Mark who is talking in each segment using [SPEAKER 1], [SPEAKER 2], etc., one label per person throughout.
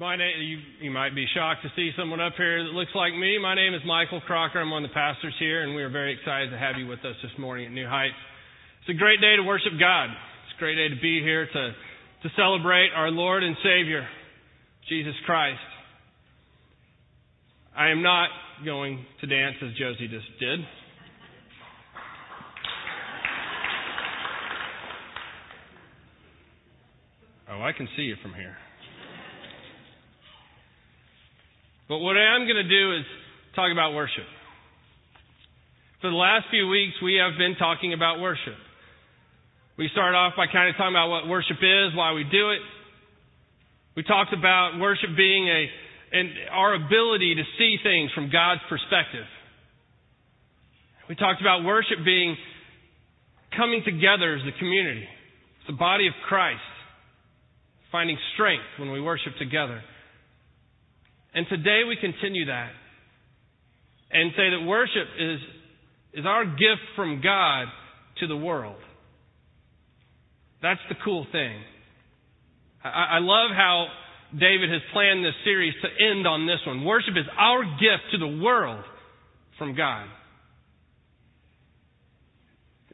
[SPEAKER 1] My name, you, you might be shocked to see someone up here that looks like me. My name is Michael Crocker. I'm one of the pastors here, and we are very excited to have you with us this morning at New Heights. It's a great day to worship God. It's a great day to be here to, to celebrate our Lord and Savior, Jesus Christ. I am not going to dance as Josie just did. Oh, I can see you from here. But what I am going to do is talk about worship. For the last few weeks, we have been talking about worship. We started off by kind of talking about what worship is, why we do it. We talked about worship being a, and our ability to see things from God's perspective. We talked about worship being coming together as a community, as the body of Christ, finding strength when we worship together. And today we continue that and say that worship is, is our gift from God to the world. That's the cool thing. I, I love how David has planned this series to end on this one. Worship is our gift to the world from God.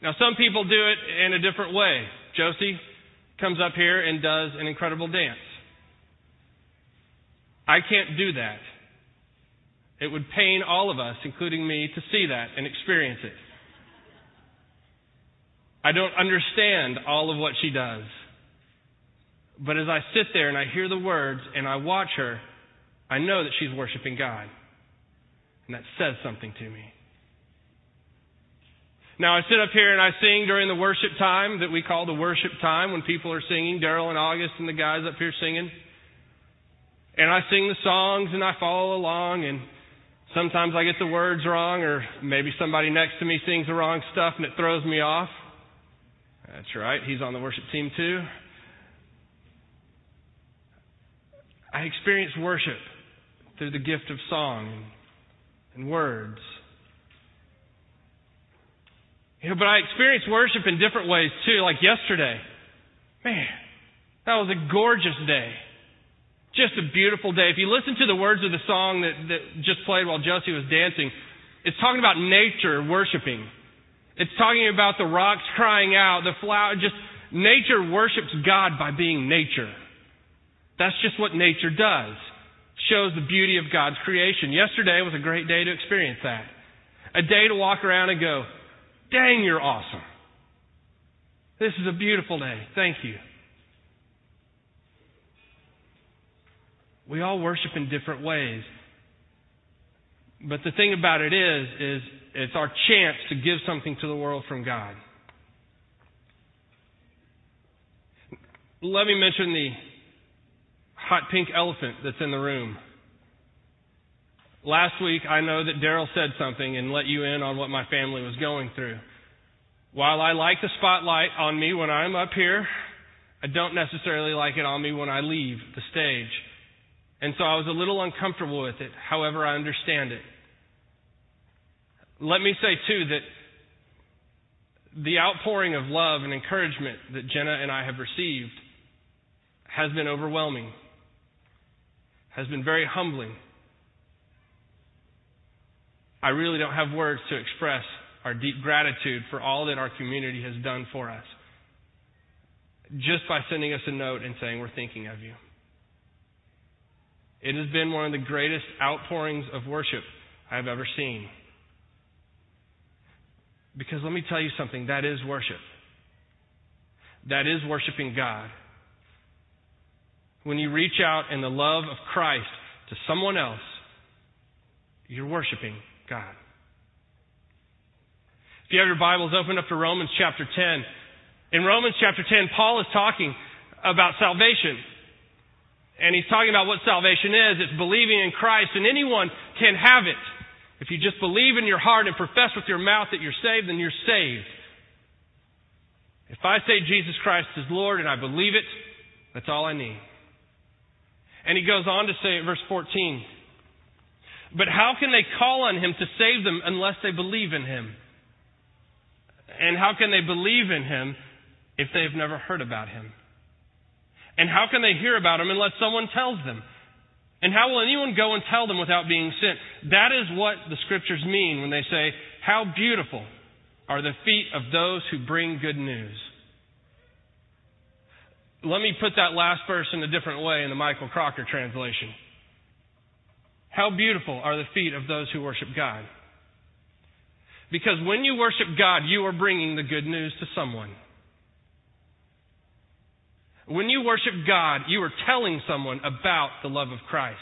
[SPEAKER 1] Now, some people do it in a different way. Josie comes up here and does an incredible dance. I can't do that. It would pain all of us, including me, to see that and experience it. I don't understand all of what she does. But as I sit there and I hear the words and I watch her, I know that she's worshiping God. And that says something to me. Now, I sit up here and I sing during the worship time that we call the worship time when people are singing, Daryl and August and the guys up here singing. And I sing the songs and I follow along and sometimes I get the words wrong or maybe somebody next to me sings the wrong stuff and it throws me off. That's right, he's on the worship team too. I experience worship through the gift of song and words. You know, but I experience worship in different ways too, like yesterday. Man, that was a gorgeous day. Just a beautiful day. If you listen to the words of the song that, that just played while Josie was dancing, it's talking about nature worshiping. It's talking about the rocks crying out, the flower, just nature worships God by being nature. That's just what nature does. Shows the beauty of God's creation. Yesterday was a great day to experience that. A day to walk around and go, dang, you're awesome. This is a beautiful day. Thank you. We all worship in different ways. But the thing about it is, is it's our chance to give something to the world from God. Let me mention the hot pink elephant that's in the room. Last week, I know that Daryl said something and let you in on what my family was going through. While I like the spotlight on me when I'm up here, I don't necessarily like it on me when I leave the stage. And so I was a little uncomfortable with it. However, I understand it. Let me say, too, that the outpouring of love and encouragement that Jenna and I have received has been overwhelming, has been very humbling. I really don't have words to express our deep gratitude for all that our community has done for us just by sending us a note and saying, We're thinking of you. It has been one of the greatest outpourings of worship I've ever seen. Because let me tell you something that is worship. That is worshiping God. When you reach out in the love of Christ to someone else, you're worshiping God. If you have your Bibles, open up to Romans chapter 10. In Romans chapter 10, Paul is talking about salvation. And he's talking about what salvation is. It's believing in Christ, and anyone can have it. If you just believe in your heart and profess with your mouth that you're saved, then you're saved. If I say Jesus Christ is Lord and I believe it, that's all I need. And he goes on to say at verse 14, But how can they call on him to save them unless they believe in him? And how can they believe in him if they've never heard about him? And how can they hear about him unless someone tells them? And how will anyone go and tell them without being sent? That is what the scriptures mean when they say, How beautiful are the feet of those who bring good news. Let me put that last verse in a different way in the Michael Crocker translation. How beautiful are the feet of those who worship God. Because when you worship God, you are bringing the good news to someone. When you worship God, you are telling someone about the love of Christ.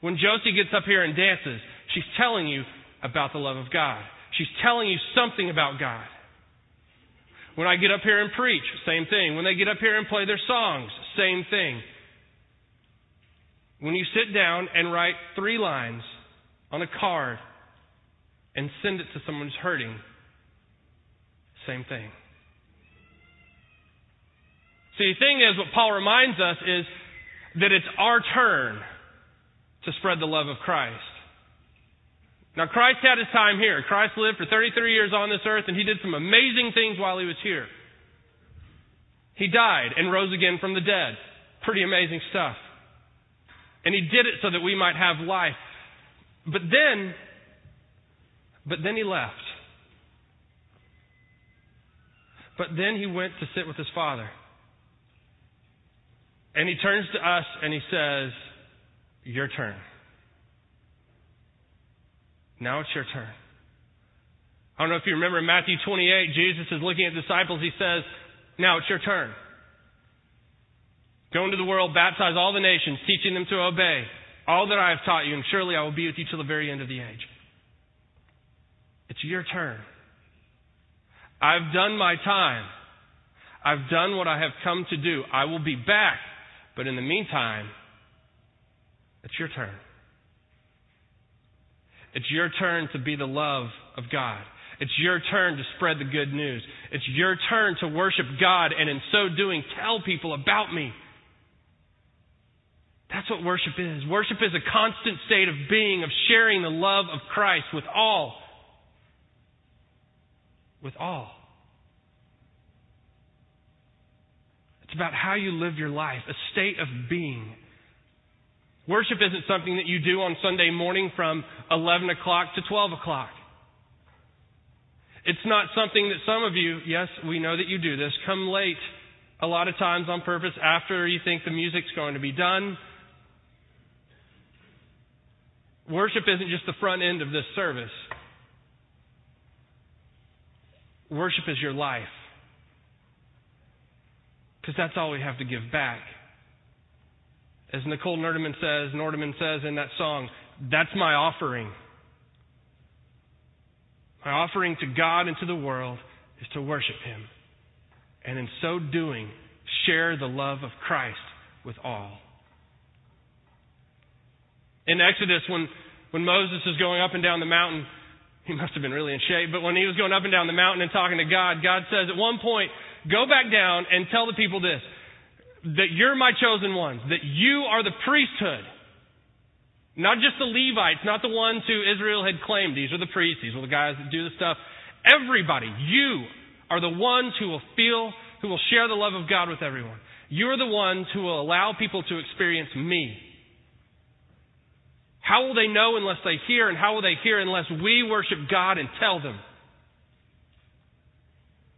[SPEAKER 1] When Josie gets up here and dances, she's telling you about the love of God. She's telling you something about God. When I get up here and preach, same thing. When they get up here and play their songs, same thing. When you sit down and write three lines on a card and send it to someone who's hurting, same thing. See, the thing is, what Paul reminds us is that it's our turn to spread the love of Christ. Now, Christ had his time here. Christ lived for 33 years on this earth, and he did some amazing things while he was here. He died and rose again from the dead. Pretty amazing stuff. And he did it so that we might have life. But then, but then he left. But then he went to sit with his father. And he turns to us and he says, Your turn. Now it's your turn. I don't know if you remember in Matthew 28, Jesus is looking at disciples. He says, Now it's your turn. Go into the world, baptize all the nations, teaching them to obey all that I have taught you, and surely I will be with you till the very end of the age. It's your turn. I've done my time. I've done what I have come to do. I will be back but in the meantime, it's your turn. It's your turn to be the love of God. It's your turn to spread the good news. It's your turn to worship God and in so doing tell people about me. That's what worship is. Worship is a constant state of being, of sharing the love of Christ with all. With all. It's about how you live your life, a state of being. Worship isn't something that you do on Sunday morning from 11 o'clock to 12 o'clock. It's not something that some of you, yes, we know that you do this, come late a lot of times on purpose after you think the music's going to be done. Worship isn't just the front end of this service. Worship is your life. Because that's all we have to give back. As Nicole Nerdeman says, Nordeman says in that song, that's my offering. My offering to God and to the world is to worship Him. And in so doing, share the love of Christ with all. In Exodus, when, when Moses is going up and down the mountain, he must have been really in shape, but when he was going up and down the mountain and talking to God, God says at one point, Go back down and tell the people this that you're my chosen ones, that you are the priesthood. Not just the Levites, not the ones who Israel had claimed. These are the priests, these are the guys that do the stuff. Everybody, you are the ones who will feel, who will share the love of God with everyone. You are the ones who will allow people to experience me. How will they know unless they hear, and how will they hear unless we worship God and tell them?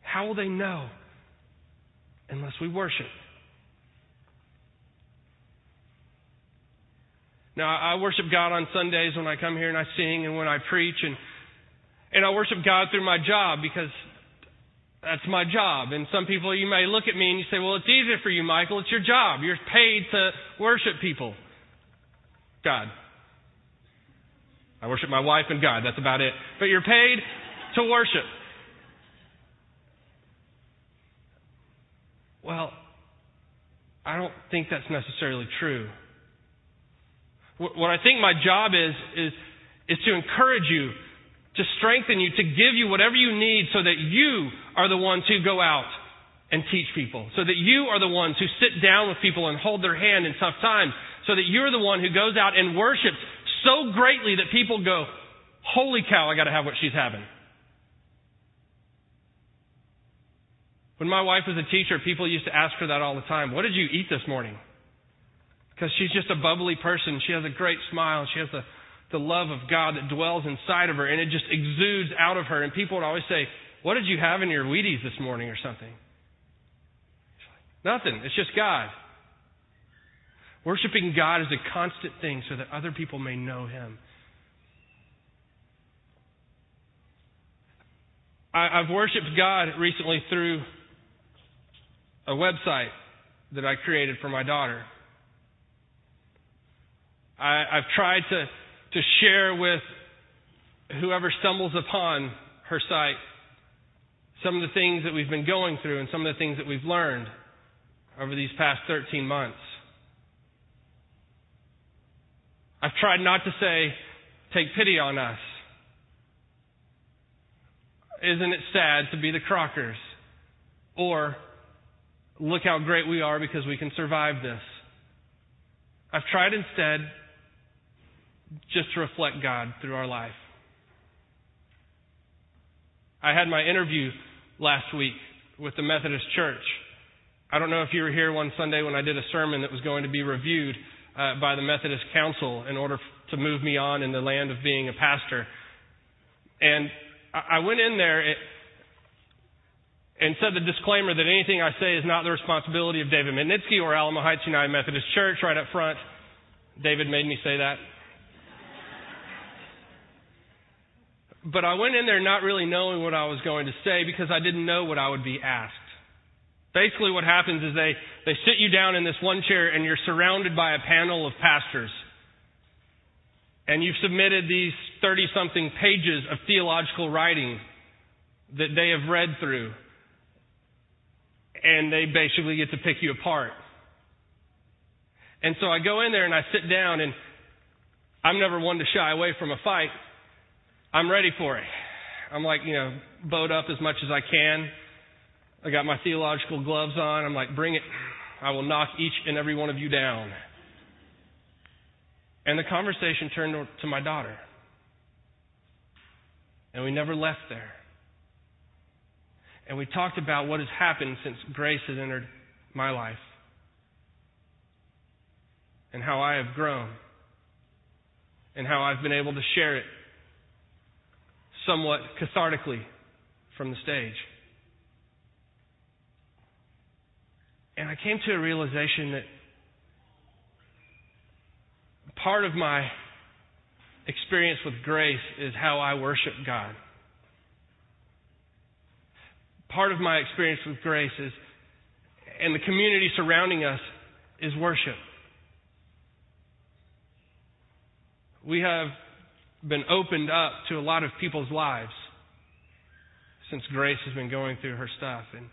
[SPEAKER 1] How will they know unless we worship. Now, I worship God on Sundays when I come here and I sing and when I preach, and, and I worship God through my job because that's my job. And some people, you may look at me and you say, well, it's easier for you, Michael. It's your job. You're paid to worship people. God. I worship my wife and God. That's about it. But you're paid to worship. Well, I don't think that's necessarily true. What I think my job is, is, is to encourage you, to strengthen you, to give you whatever you need so that you are the ones who go out and teach people. So that you are the ones who sit down with people and hold their hand in tough times. So that you're the one who goes out and worships so greatly that people go, holy cow, I gotta have what she's having. When my wife was a teacher, people used to ask her that all the time. What did you eat this morning? because she's just a bubbly person. She has a great smile. She has the, the love of God that dwells inside of her, and it just exudes out of her. And people would always say, What did you have in your Wheaties this morning or something? Nothing. It's just God. Worshiping God is a constant thing so that other people may know Him. I, have worshiped God recently through a website that I created for my daughter. I, I've tried to, to share with whoever stumbles upon her site some of the things that we've been going through and some of the things that we've learned over these past 13 months. I've tried not to say, take pity on us. Isn't it sad to be the Crockers? Or, look how great we are because we can survive this. I've tried instead just to reflect God through our life. I had my interview last week with the Methodist Church. I don't know if you were here one Sunday when I did a sermon that was going to be reviewed uh, by the Methodist Council in order to move me on in the land of being a pastor. And I went in there and said the disclaimer that anything I say is not the responsibility of David Mitnitsky or Alamo Heights United Methodist Church right up front. David made me say that. but I went in there not really knowing what I was going to say because I didn't know what I would be asked. Basically, what happens is they, they sit you down in this one chair and you're surrounded by a panel of pastors. And you've submitted these 30 something pages of theological writing that they have read through. And they basically get to pick you apart. And so I go in there and I sit down, and I'm never one to shy away from a fight. I'm ready for it. I'm like, you know, bowed up as much as I can. I got my theological gloves on. I'm like, bring it. I will knock each and every one of you down. And the conversation turned to my daughter. And we never left there. And we talked about what has happened since grace has entered my life. And how I have grown. And how I've been able to share it somewhat cathartically from the stage. And I came to a realization that part of my experience with grace is how I worship God. Part of my experience with grace is, and the community surrounding us, is worship. We have been opened up to a lot of people's lives since Grace has been going through her stuff. And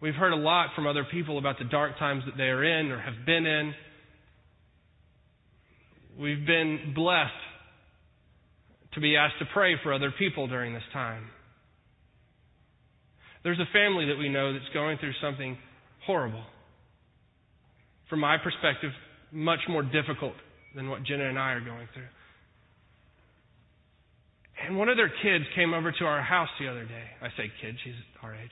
[SPEAKER 1] We've heard a lot from other people about the dark times that they are in or have been in. We've been blessed to be asked to pray for other people during this time. There's a family that we know that's going through something horrible. From my perspective, much more difficult than what Jenna and I are going through. And one of their kids came over to our house the other day. I say kid, she's our age.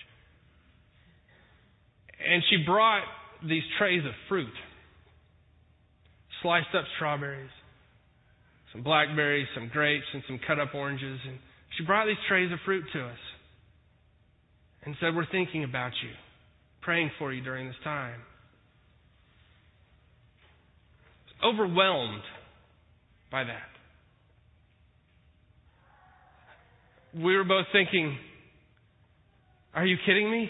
[SPEAKER 1] And she brought these trays of fruit sliced up strawberries, some blackberries, some grapes, and some cut up oranges. And she brought these trays of fruit to us and said, We're thinking about you, praying for you during this time. Overwhelmed by that. We were both thinking, Are you kidding me?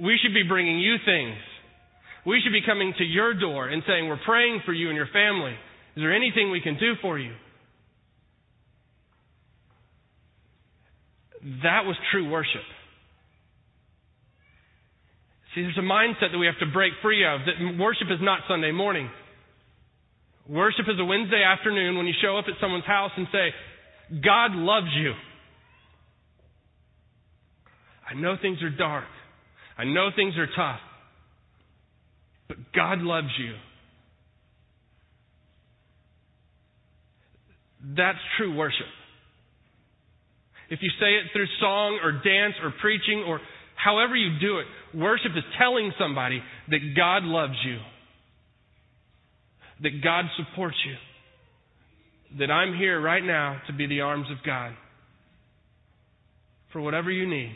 [SPEAKER 1] We should be bringing you things. We should be coming to your door and saying, We're praying for you and your family. Is there anything we can do for you? That was true worship. See, there's a mindset that we have to break free of that worship is not Sunday morning. Worship is a Wednesday afternoon when you show up at someone's house and say, God loves you. I know things are dark. I know things are tough, but God loves you. That's true worship. If you say it through song or dance or preaching or however you do it, worship is telling somebody that God loves you. that God supports you, that I'm here right now to be the arms of God for whatever you need,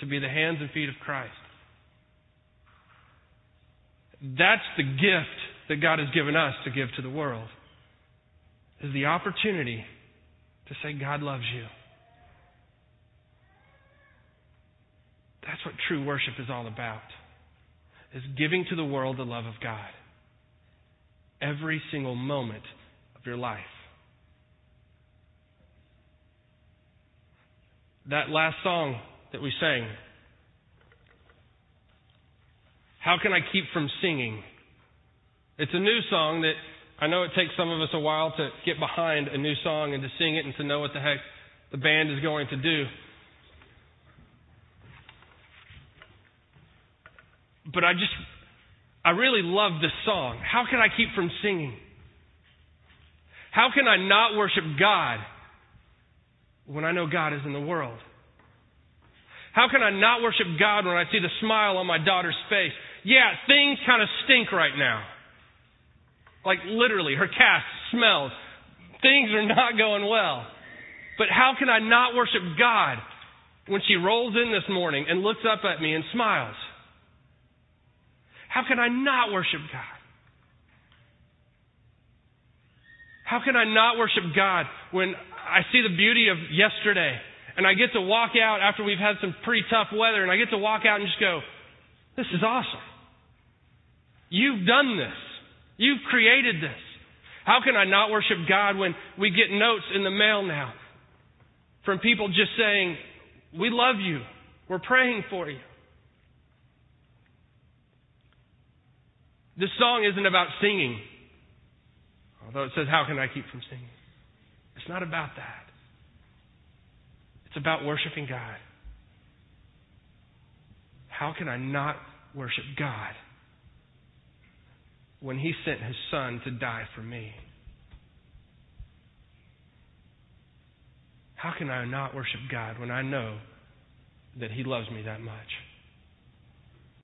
[SPEAKER 1] to be the hands and feet of Christ. That's the gift that God has given us to give to the world. Is the opportunity to say God loves you. That's what true worship is all about. Is giving to the world the love of God. Every single moment of your life. That last song that we sang, How Can I Keep From Singing? It's a new song that I know it takes some of us a while to get behind a new song and to sing it and to know what the heck the band is going to do. But I just, I really love this song. How can I keep from singing? How can I not worship God when I know God is in the world? How can I not worship God when I see the smile on my daughter's face? Yeah, things kind of stink right now. Like literally, her cast smells. Things are not going well. But how can I not worship God when she rolls in this morning and looks up at me and smiles? How can I not worship God? How can I not worship God when I see the beauty of yesterday and I get to walk out after we've had some pretty tough weather and I get to walk out and just go, this is awesome. You've done this. You've created this. How can I not worship God when we get notes in the mail now from people just saying, we love you. We're praying for you. This song isn't about singing. Although it says, How can I keep from singing? It's not about that. It's about worshiping God. How can I not worship God when He sent His Son to die for me? How can I not worship God when I know that He loves me that much?